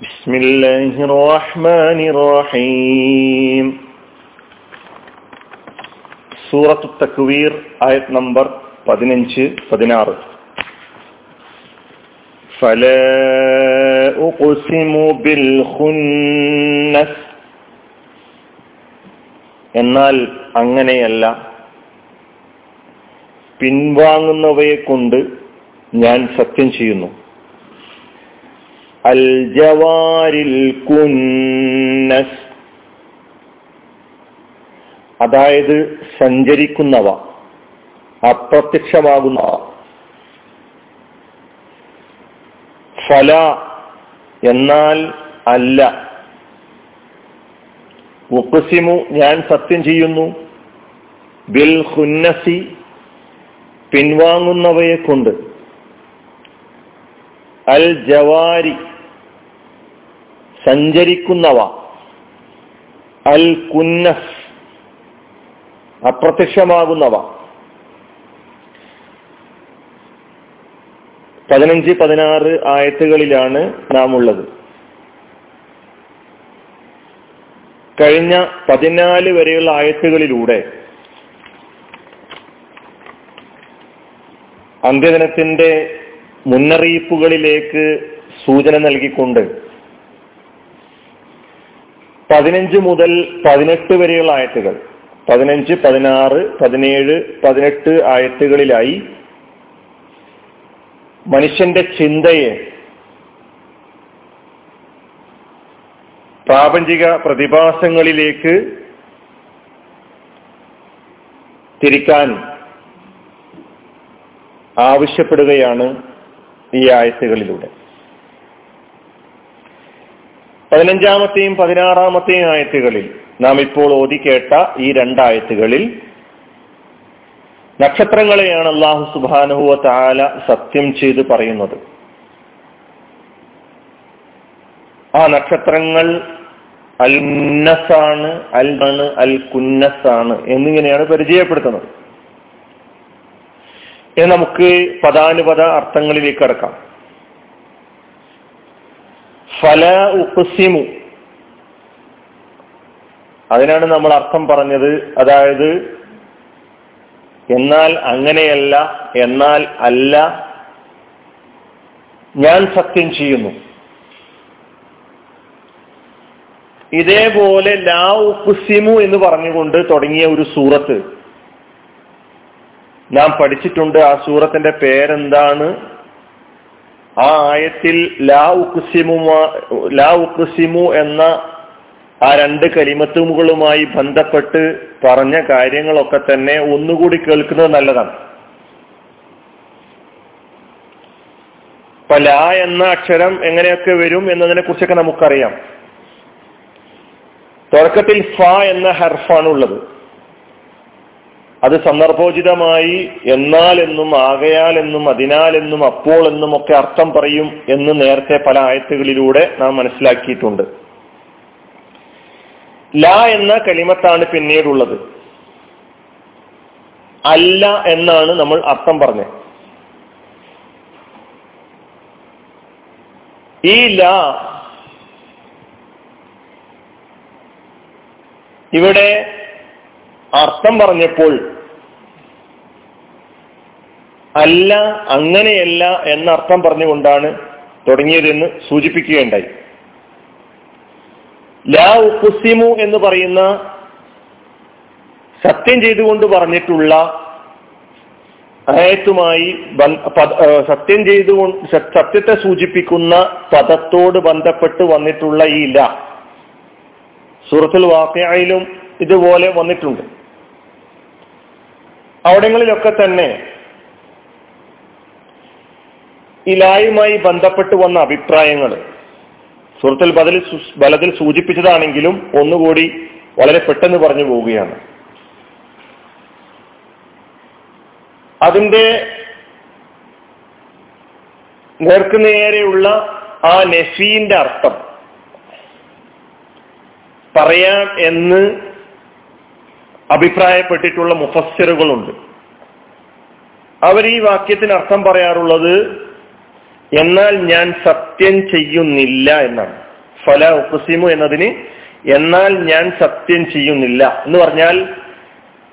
بسم الله الرحمن الرحيم സൂറത്തു തക്വീർ ആയത് നമ്പർ പതിനഞ്ച് പതിനാറ് فلا أقسم بالخنس എന്നാൽ അങ്ങനെയല്ല പിൻവാങ്ങുന്നവയെ കൊണ്ട് ഞാൻ സത്യം ചെയ്യുന്നു അൽ ജവാരിൽ കുന്നസ് അതായത് സഞ്ചരിക്കുന്നവ അപ്രത്യക്ഷമാകുന്നവ ഫല എന്നാൽ അല്ല. ഉപ്പസിമു ഞാൻ സത്യം ചെയ്യുന്നു. ബിൽ ഹുന്നസി പിൻവാങ്ങുന്നവയെ കൊണ്ട് അൽ ജവാരി സഞ്ചരിക്കുന്നവ. അൽ കുന്നസ്. അപ്രത്യക്ഷമാകുന്നവ. പതിനഞ്ച് പതിനാറ് ആയത്തുകളിലാണ് നാം ഉള്ളത് കഴിഞ്ഞ പതിനാല് വരെയുള്ള ആയത്തുകളിലൂടെ അന്ത്യദിനത്തിന്റെ മുന്നറിയിപ്പുകളിലേക്ക് സൂചന നൽകിക്കൊണ്ട് പതിനഞ്ച് മുതൽ പതിനെട്ട് വരെയുള്ള ആയത്തുകൾ. പതിനഞ്ച് പതിനാറ് പതിനേഴ് പതിനെട്ട് ആയത്തുകളിലായി മനുഷ്യന്റെ ചിന്തയെ പ്രാപഞ്ചിക പ്രതിഭാസങ്ങളിലേക്ക് തിരിക്കാൻ ആവശ്യപ്പെടുകയാണ് ഈ ആയത്തുകളിലൂടെ. പതിനഞ്ചാമത്തെയും പതിനാറാമത്തെയും ആയത്തുകളിൽ നാം ഇപ്പോൾ ഓതി കേട്ട ഈ രണ്ടായത്തുകളിൽ നക്ഷത്രങ്ങളെയാണ് അള്ളാഹു സുബാനുഹുവ താല സത്യം ചെയ്ത് പറയുന്നത്. ആ നക്ഷത്രങ്ങൾ അൽ കുന്നസാണ് അൽ ആണ് അൽ കുന്നസാണ് എന്നിങ്ങനെയാണ് പരിചയപ്പെടുത്തുന്നത്. ഇനി നമുക്ക് പദാനുപത അർത്ഥങ്ങളിലേക്ക് കടക്കാം. ഫല ഉപ്പസിമു അതിനാണ് നമ്മൾ അർത്ഥം പറഞ്ഞത്. അതായത് എന്നാൽ അങ്ങനെയല്ല എന്നാൽ അല്ല ഞാൻ സത്യം ചെയ്യുന്നു. ഇതേപോലെ ലാ ഉപ്പുസിമു എന്ന് പറഞ്ഞുകൊണ്ട് തുടങ്ങിയ ഒരു സൂറത്ത്. നാം പഠിച്ചിട്ടുണ്ട്. ആ സൂറത്തിന്റെ പേരെന്താണ്? ആ ആയത്തിൽ ലാ ഉക്സിമു ലാ ഉക്കുസിമു എന്ന ആ രണ്ട് കലിമത്തുകളുമായി ബന്ധപ്പെട്ട് പറഞ്ഞ കാര്യങ്ങളൊക്കെ തന്നെ ഒന്നുകൂടി കേൾക്കുന്നത് നല്ലതാണ്. ഇപ്പൊ ലാ എന്ന അക്ഷരം എങ്ങനെയൊക്കെ വരും എന്നതിനെ കുറിച്ചൊക്കെ നമുക്കറിയാം. തുടക്കത്തിൽ ഫ എന്ന ഹർഫാണ് ഉള്ളത് അത് സന്ദർഭോചിതമായി എന്നാൽ എന്നും ആകയാൽ എന്നും അതിനാൽ എന്നും അപ്പോൾ എന്നും ഒക്കെ അർത്ഥം പറയും എന്ന് നേരത്തെ പല ആയത്തുകളിലൂടെ നാം മനസ്സിലാക്കിയിട്ടുണ്ട്. ല എന്ന കലിമത്താണ് പിന്നീടുള്ളത്. അല്ല എന്നാണ് നമ്മൾ അർത്ഥം പറഞ്ഞത്. ഈ ല ഇവിടെ അർത്ഥം പറഞ്ഞപ്പോൾ അല്ല അങ്ങനെയല്ല എന്ന അർത്ഥം പറഞ്ഞുകൊണ്ടാണ് തുടങ്ങിയതെന്ന് സൂചിപ്പിക്കുകയുണ്ടായി. ലാ ഉക്കുസിമു എന്ന് പറയുന്ന സത്യം ചെയ്തുകൊണ്ട് പറഞ്ഞിട്ടുള്ള ആയത്തുമായി സത്യം ചെയ്തുകൊണ്ട് സത്യത്തെ സൂചിപ്പിക്കുന്ന പദത്തോട് ബന്ധപ്പെട്ട് വന്നിട്ടുള്ള ഈ ല. സൂറത്തുൽ വാക്കയായാലും ഇതുപോലെ വന്നിട്ടുണ്ട്. അവിടങ്ങളിലൊക്കെ തന്നെ ഇലായുമായി ബന്ധപ്പെട്ട് വന്ന അഭിപ്രായങ്ങൾ. സുഹൃത്തിൽ ബദൽ ബലത്തിൽ സൂചിപ്പിച്ചതാണെങ്കിലും ഒന്നുകൂടി വളരെ പെട്ടെന്ന് പറഞ്ഞു പോവുകയാണ്. അതിന്റെ നേർക്കുനേരെയുള്ള ആ നെഫീന്റെ അർത്ഥം പറയാം എന്ന് അഭിപ്രായപ്പെട്ടിട്ടുള്ള മുഫസ്സിറുകളുണ്ട്. അവർ ഈ വാക്യത്തിന് അർത്ഥം പറയാറുള്ളത് എന്നാൽ ഞാൻ സത്യം ചെയ്യുന്നില്ല എന്നാണ്. ഫല ഉപ്പസിമു എന്നതിന് എന്നാൽ ഞാൻ സത്യം ചെയ്യുന്നില്ല എന്ന് പറഞ്ഞാൽ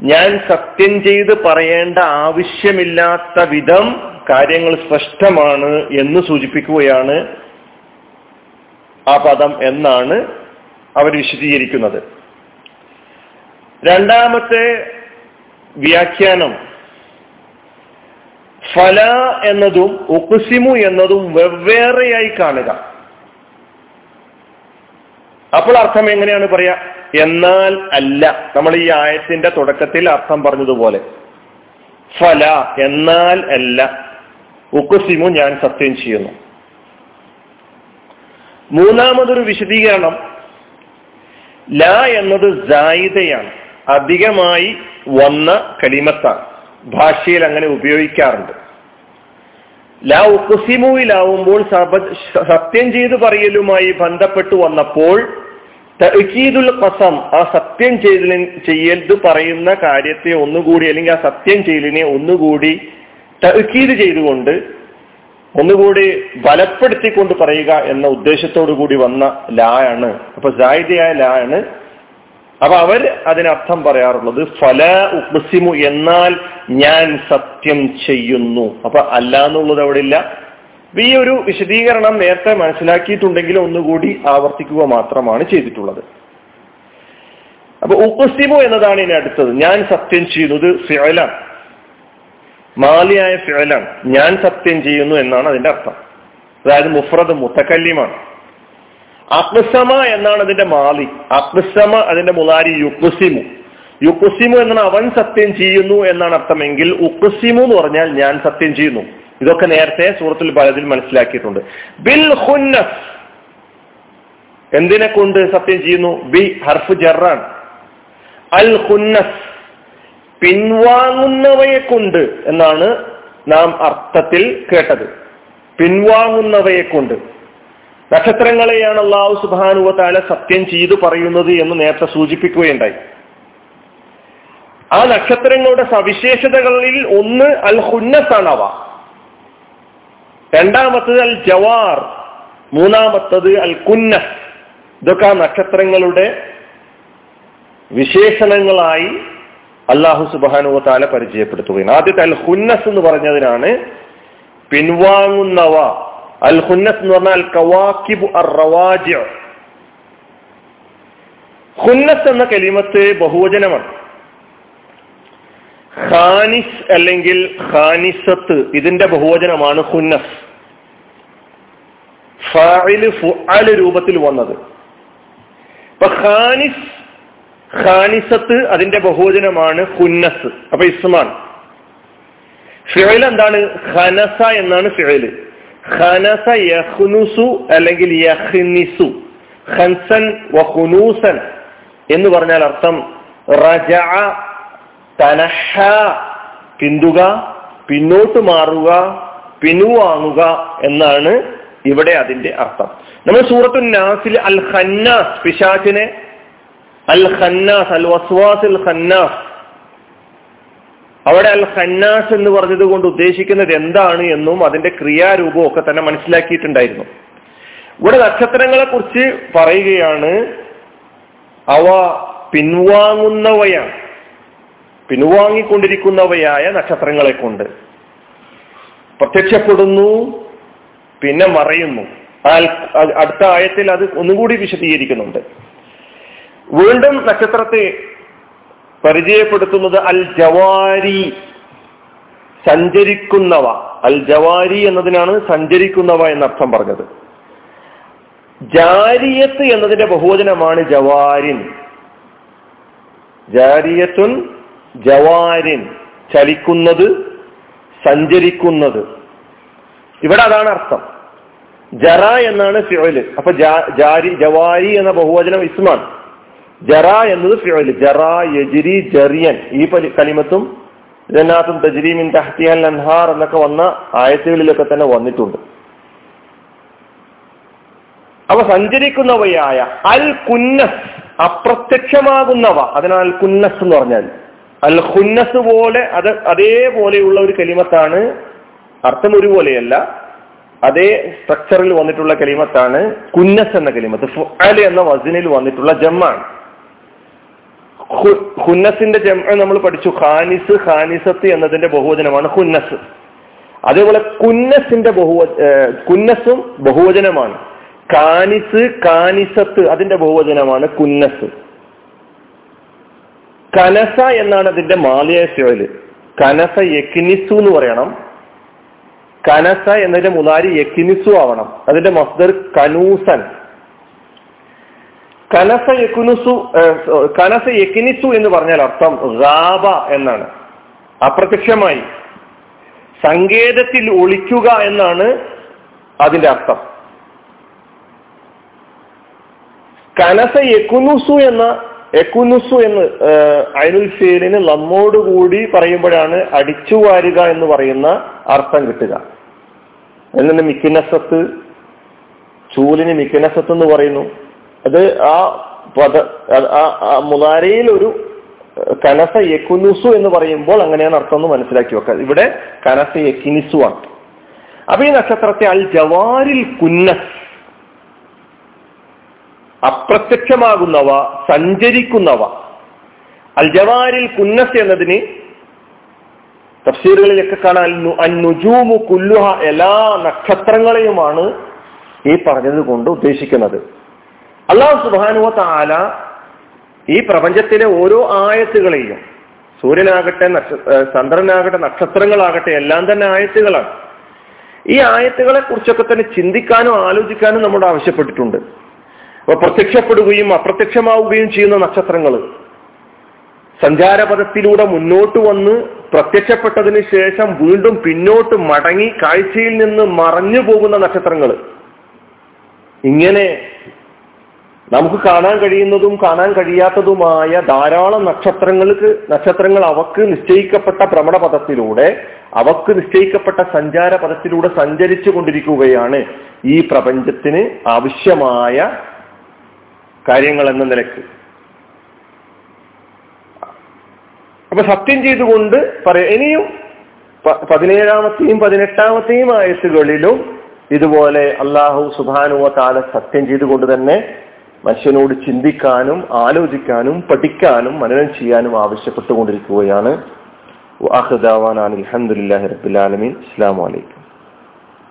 ഞാൻ സത്യം ചെയ്ത് പറയേണ്ട ആവശ്യമില്ലാത്ത വിധം കാര്യങ്ങൾ സ്പഷ്ടമാണ് എന്ന് സൂചിപ്പിക്കുകയാണ് ആ പദം എന്നാണ് അവർ വിശദീകരിക്കുന്നത്. രണ്ടാമത്തെ വ്യാഖ്യാനം. ഫല എന്നതും ഉക്കുസിമു എന്നതും വെവ്വേറെയായി കാണുക. അപ്പോൾ അർത്ഥം എങ്ങനെയാണ് പറയാ? എന്നാൽ അല്ല. നമ്മൾ ഈ ആയത്തിന്റെ തുടക്കത്തിൽ അർത്ഥം പറഞ്ഞതുപോലെ. ഫല എന്നാൽ അല്ല. ഉക്കുസിമു ഞാൻ സത്യം ചെയ്യുന്നു. മൂന്നാമതൊരു വിശദീകരണം ല എന്നത് ജായിദയാണ് അധികമായി വന്ന കലിമത്താണ്. ഭാഷയിൽ അങ്ങനെ ഉപയോഗിക്കാറുണ്ട്. ലാ ഉക്കുസിമുവിലാവുമ്പോൾ സത്യം ചെയ്ത് പറയലുമായി ബന്ധപ്പെട്ടു വന്നപ്പോൾ തഹീദുൽ കസം ആ സത്യം ചെയ്ത ചെയ്യരുത് പറയുന്ന കാര്യത്തെ ഒന്നുകൂടി അല്ലെങ്കിൽ ആ സത്യം ചെയ്യലിനെ ഒന്നുകൂടി തഹീദ് ചെയ്തുകൊണ്ട് ഒന്നുകൂടി ബലപ്പെടുത്തിക്കൊണ്ട് പറയുക എന്ന ഉദ്ദേശത്തോടു കൂടി വന്ന ലായാണ് അപ്പൊ ജായിതയായ ലായാണ് അപ്പൊ അവർ അതിനർത്ഥം പറയാറുള്ളത് ഫല ഉപ്സിമു എന്നാൽ ഞാൻ സത്യം ചെയ്യുന്നു. അപ്പൊ അല്ല എന്നുള്ളത് അവിടെ ഇല്ല ഈ ഒരു വിശദീകരണം നേരത്തെ മനസ്സിലാക്കിയിട്ടുണ്ടെങ്കിൽ ഒന്നുകൂടി ആവർത്തിക്കുക മാത്രമാണ് ചെയ്തിട്ടുള്ളത്. അപ്പൊ ഉപ്പസിമു എന്നതാണ് ഇനി അടുത്തത്. ഞാൻ സത്യം ചെയ്യുന്നത് ഫിഴലാണ് മാലിയായ ഫിഴലാണ് ഞാൻ സത്യം ചെയ്യുന്നു എന്നാണ് അതിന്റെ അർത്ഥം. അതായത് മുഫ്രദ് മുത്തക്കല്യമാണ് ആത്മസമ എന്നാണ് അതിന്റെ മാലി. ആത്മസമ അതിന്റെ മുതാരി യുക്സിമു യുക്സിമു എന്നാണ് അവൻ സത്യം ചെയ്യുന്നു എന്നാണ് അർത്ഥമെങ്കിൽ ഉക്സിമു എന്ന് പറഞ്ഞാൽ ഞാൻ സത്യം ചെയ്യുന്നു. ഇതൊക്കെ നേരത്തെ സൂറത്തുൽ പലതിൽ മനസ്സിലാക്കിയിട്ടുണ്ട്. ബിൽ ഹുന്നസ് എന്തിനെ കൊണ്ട് സത്യം ചെയ്യുന്നു? ബി ഹർഫ് ജറാൻ. അൽ ഹുന്നസ് പിൻവാങ്ങുന്നവയെ കൊണ്ട് എന്നാണ് നാം അർത്ഥത്തിൽ കേട്ടത്. പിൻവാങ്ങുന്നവയെ കൊണ്ട് നക്ഷത്രങ്ങളെയാണ് അള്ളാഹു സുബാനുവ താല സത്യം ചെയ്തു പറയുന്നത് എന്ന് നേരത്തെ സൂചിപ്പിക്കുകയുണ്ടായി. ആ നക്ഷത്രങ്ങളുടെ സവിശേഷതകളിൽ ഒന്ന് അൽ ഹുന്നസാണ് ആണ് അവ രണ്ടാമത്തത് അൽ ജവാർ മൂന്നാമത്തത് അൽ കുന്നസ് ഇതൊക്കെ ആ നക്ഷത്രങ്ങളുടെ വിശേഷണങ്ങളായി അള്ളാഹു സുബാനുവ താല പരിചയപ്പെടുത്തുകയാണ്. ആദ്യത്തെ അൽ ഹുന്നസ് എന്ന് പറഞ്ഞതിനാണ് പിൻവാങ്ങുന്നവ. അൽ ഹുന്നസ് എന്ന് പറഞ്ഞാൽ കവാക്കിബു അർ ഹുന്നസ് എന്ന കലിമത്ത് ബഹുവചനമാണ്. ഖാനിസ് അല്ലെങ്കിൽ ഖാനിസത്ത് ഇതിന്റെ ബഹുവചനമാണ് ഹുന്നസ് ഫായിൽ ഫുഅൽ രൂപത്തിൽ വന്നത്. ഇപ്പൊ ഖാനിസ് ഖാനിസത്ത് അതിന്റെ ബഹുവചനമാണ് ഹുന്നസ് അപ്പൊ ഇസ്മാണ്. ഫിഴൽ എന്താണ്? ഖനസ എന്നാണ് ഫിഴൽ ഖനസ യഹ്നുസു അല്ലെങ്കിൽ യഹ്നിസു ഖൻസൻ വഹുനൂസൻ എന്ന് പറഞ്ഞാൽ അർത്ഥം റജ തനഹ പിന്തുക പിന്നോട്ട് മാറുക പിന്നുവാങ്ങുക എന്നാണ് ഇവിടെ അതിന്റെ അർത്ഥം. നമ്മൾ സൂറത്തു നാസിൽ അൽ ഖന്നാസ് പിശാചിനെ അൽ ഖന്നാസ് അൽ വസ്വാസ് അൽ ഖന്നാസ് അവിടെ അൽ ഹന്നാസ് എന്ന് പറഞ്ഞത് കൊണ്ട് ഉദ്ദേശിക്കുന്നത് എന്താണ് എന്നും അതിന്റെ ക്രിയാരൂപവും ഒക്കെ തന്നെ മനസ്സിലാക്കിയിട്ടുണ്ടായിരുന്നു. ഇവിടെ നക്ഷത്രങ്ങളെ കുറിച്ച് പറയുകയാണ് അവ പിൻവാങ്ങുന്നവയാണ് പിൻവാങ്ങിക്കൊണ്ടിരിക്കുന്നവയായ നക്ഷത്രങ്ങളെ കൊണ്ട് പ്രത്യക്ഷപ്പെടുന്നു പിന്നെ മറയുന്നു. അടുത്ത ആയത്തിൽ അത് ഒന്നുകൂടി വിശദീകരിക്കുന്നുണ്ട്. വീണ്ടും നക്ഷത്രത്തെ പരിചയപ്പെടുത്തുന്നത് അൽ ജവാരി സഞ്ചരിക്കുന്നവ. അൽ ജവാരി എന്നതിനാണ് സഞ്ചരിക്കുന്നവ എന്നർത്ഥം പറഞ്ഞത്. ജാരിയത്ത് എന്നതിന്റെ ബഹുവചനമാണ് ജവാരിൻ. ജാരിയത്തുൻ ജവാരിൻ. ചലിക്കുന്നത് സഞ്ചരിക്കുന്നത്. ഇവിടെ അതാണ് അർത്ഥം. ജറ എന്നാണ് ഫിയോൽ അപ്പൊ ജാരി ജവാരി എന്ന ബഹുവചനം ഇസ്മാണ്. ജറ എന്നത് ഫിയോൽ ജറ യജിരി ജറിയൻ. ഈ കലിമത്തും ഇതിനകത്തും തജ്രീമിൻ തഹ്തിഹൽ അൻഹാർ എന്നൊക്കെ വന്ന ആയത്തുകളിലൊക്കെ തന്നെ വന്നിട്ടുണ്ട്. അവ സഞ്ചരിക്കുന്നവയായ അൽ കുന്നസ് അപ്രത്യക്ഷമാകുന്നവ. അതിനാൽ കുന്നസ് എന്ന് പറഞ്ഞാൽ. അൽ ഖുന്നസ് പോലെ അത് അതേപോലെയുള്ള ഒരു കലിമത്താണ്. അർത്ഥം ഒരുപോലെയല്ല. അതേ സ്ട്രക്ചറിൽ വന്നിട്ടുള്ള കലിമത്താണ് കുന്നസ് എന്ന കലിമത്ത്. ഫുഅൽ എന്ന വസിനിൽ വന്നിട്ടുള്ള ജമ്മാണ്. ഹുന്നസിന്റെ ജം നമ്മൾ പഠിച്ചു. ഖാനിസ് ഖാനിസത്ത് എന്നതിന്റെ ബഹുവചനമാണ് ഹുന്നസ്. അതേപോലെ കുന്നസിന്റെ ബഹുവ കുന്നസും ബഹുവചനമാണ്. കാനിസ് കാനിസത്ത് അതിന്റെ ബഹുവചനമാണ് കുന്നസ്. കനസ എന്നാണ് അതിന്റെ മാലിയായ ശോൽ കനസ യക്നിസു എന്ന് പറയണം. കനസ എന്നതിന്റെ മുതാരി യക്കിനിസു ആവണം. അതിന്റെ മസ്ദർ കനൂസൻ. കനസ യക്കുനുസു കനസ യക്കിനിസു എന്ന് പറഞ്ഞാൽ അർത്ഥം ഗാബ എന്നാണ്. അപ്രത്യക്ഷമായി. സങ്കേതത്തിൽ ഒളിക്കുക എന്നാണ് അതിന്റെ അർത്ഥം. കനസ യക്കുനുസു എന്ന എക്കുനുസു എന്ന് അയനുൽ ഫീലിന് നമ്മോടുകൂടി പറയുമ്പോഴാണ് അടിച്ചു വാരുക എന്ന് പറയുന്ന അർത്ഥം കിട്ടുക. എന്നിട്ട് മിക്കിനസത്ത് ചൂലിന് മിക്കിനസത്ത് എന്ന് പറയുന്നു. അത് ആ പദ ആ മുതാരയിൽ ഒരു കനസ യക്കുനുസു എന്ന് പറയുമ്പോൾ അങ്ങനെയാണ് അർത്ഥം എന്ന് മനസ്സിലാക്കി വെക്കുക. ഇവിടെ കനസ യക്കിനിസു ആണ്. അപ്പൊ ഈ നക്ഷത്രത്തെ അൽ ജവാരിൽ കുന്നസ് അപ്രത്യക്ഷമാകുന്നവ സഞ്ചരിക്കുന്നവ. അൽ ജവാരിൽ കുന്നസ് എന്നതിന് തഫ്സീറുകളിലൊക്കെ കാണാൻ അന്നുജൂമു കുല്ലുഹ എല്ലാ നക്ഷത്രങ്ങളെയുമാണ് ഈ പറഞ്ഞത് കൊണ്ട് ഉദ്ദേശിക്കുന്നത്. അള്ളാഹു സുബാനുവ താല ഈ പ്രപഞ്ചത്തിലെ ഓരോ ആയത്തുകളെയും സൂര്യനാകട്ടെ ചന്ദ്രനാകട്ടെ നക്ഷത്രങ്ങളാകട്ടെ എല്ലാം തന്നെ ആയത്തുകളാണ്. ഈ ആയത്തുകളെ കുറിച്ചൊക്കെ തന്നെ ചിന്തിക്കാനും ആലോചിക്കാനും നമ്മോട് ആവശ്യപ്പെട്ടിട്ടുണ്ട്. അപ്പൊ പ്രത്യക്ഷപ്പെടുകയും അപ്രത്യക്ഷമാവുകയും ചെയ്യുന്ന നക്ഷത്രങ്ങൾ സഞ്ചാരപഥത്തിലൂടെ മുന്നോട്ട് വന്ന് പ്രത്യക്ഷപ്പെട്ടതിന് ശേഷം വീണ്ടും പിന്നോട്ട് മടങ്ങി കാഴ്ചയിൽ നിന്ന് മറഞ്ഞു പോകുന്ന നക്ഷത്രങ്ങൾ ഇങ്ങനെ നമുക്ക് കാണാൻ കഴിയുന്നതും കാണാൻ കഴിയാത്തതുമായ ധാരാളം നക്ഷത്രങ്ങൾക്ക് നക്ഷത്രങ്ങൾ അവക്ക് നിശ്ചയിക്കപ്പെട്ട ഭ്രമണപഥത്തിലൂടെ അവക്ക് നിശ്ചയിക്കപ്പെട്ട സഞ്ചാര പഥത്തിലൂടെ സഞ്ചരിച്ചു കൊണ്ടിരിക്കുകയാണ് ഈ പ്രപഞ്ചത്തിന് ആവശ്യമായ കാര്യങ്ങൾ എന്ന നിലയ്ക്ക്. അപ്പൊ സത്യം ചെയ്തുകൊണ്ട് പറയാം. ഇനിയും പതിനേഴാമത്തെയും പതിനെട്ടാമത്തെയും ആയത്തുകളിലും ഇതുപോലെ അള്ളാഹു സുബാനുവ താല സത്യം ചെയ്തുകൊണ്ട് തന്നെ മനുഷ്യനോട് ചിന്തിക്കാനും ആലോചിക്കാനും പഠിക്കാനും മനനം ചെയ്യാനും ആവശ്യപ്പെട്ടുകൊണ്ടിരിക്കുകയാണ്. അലഹദാവാൻ അലഹമുല്ലാഹി റബുലാലമീൻ അസ്സാം വലൈക്കും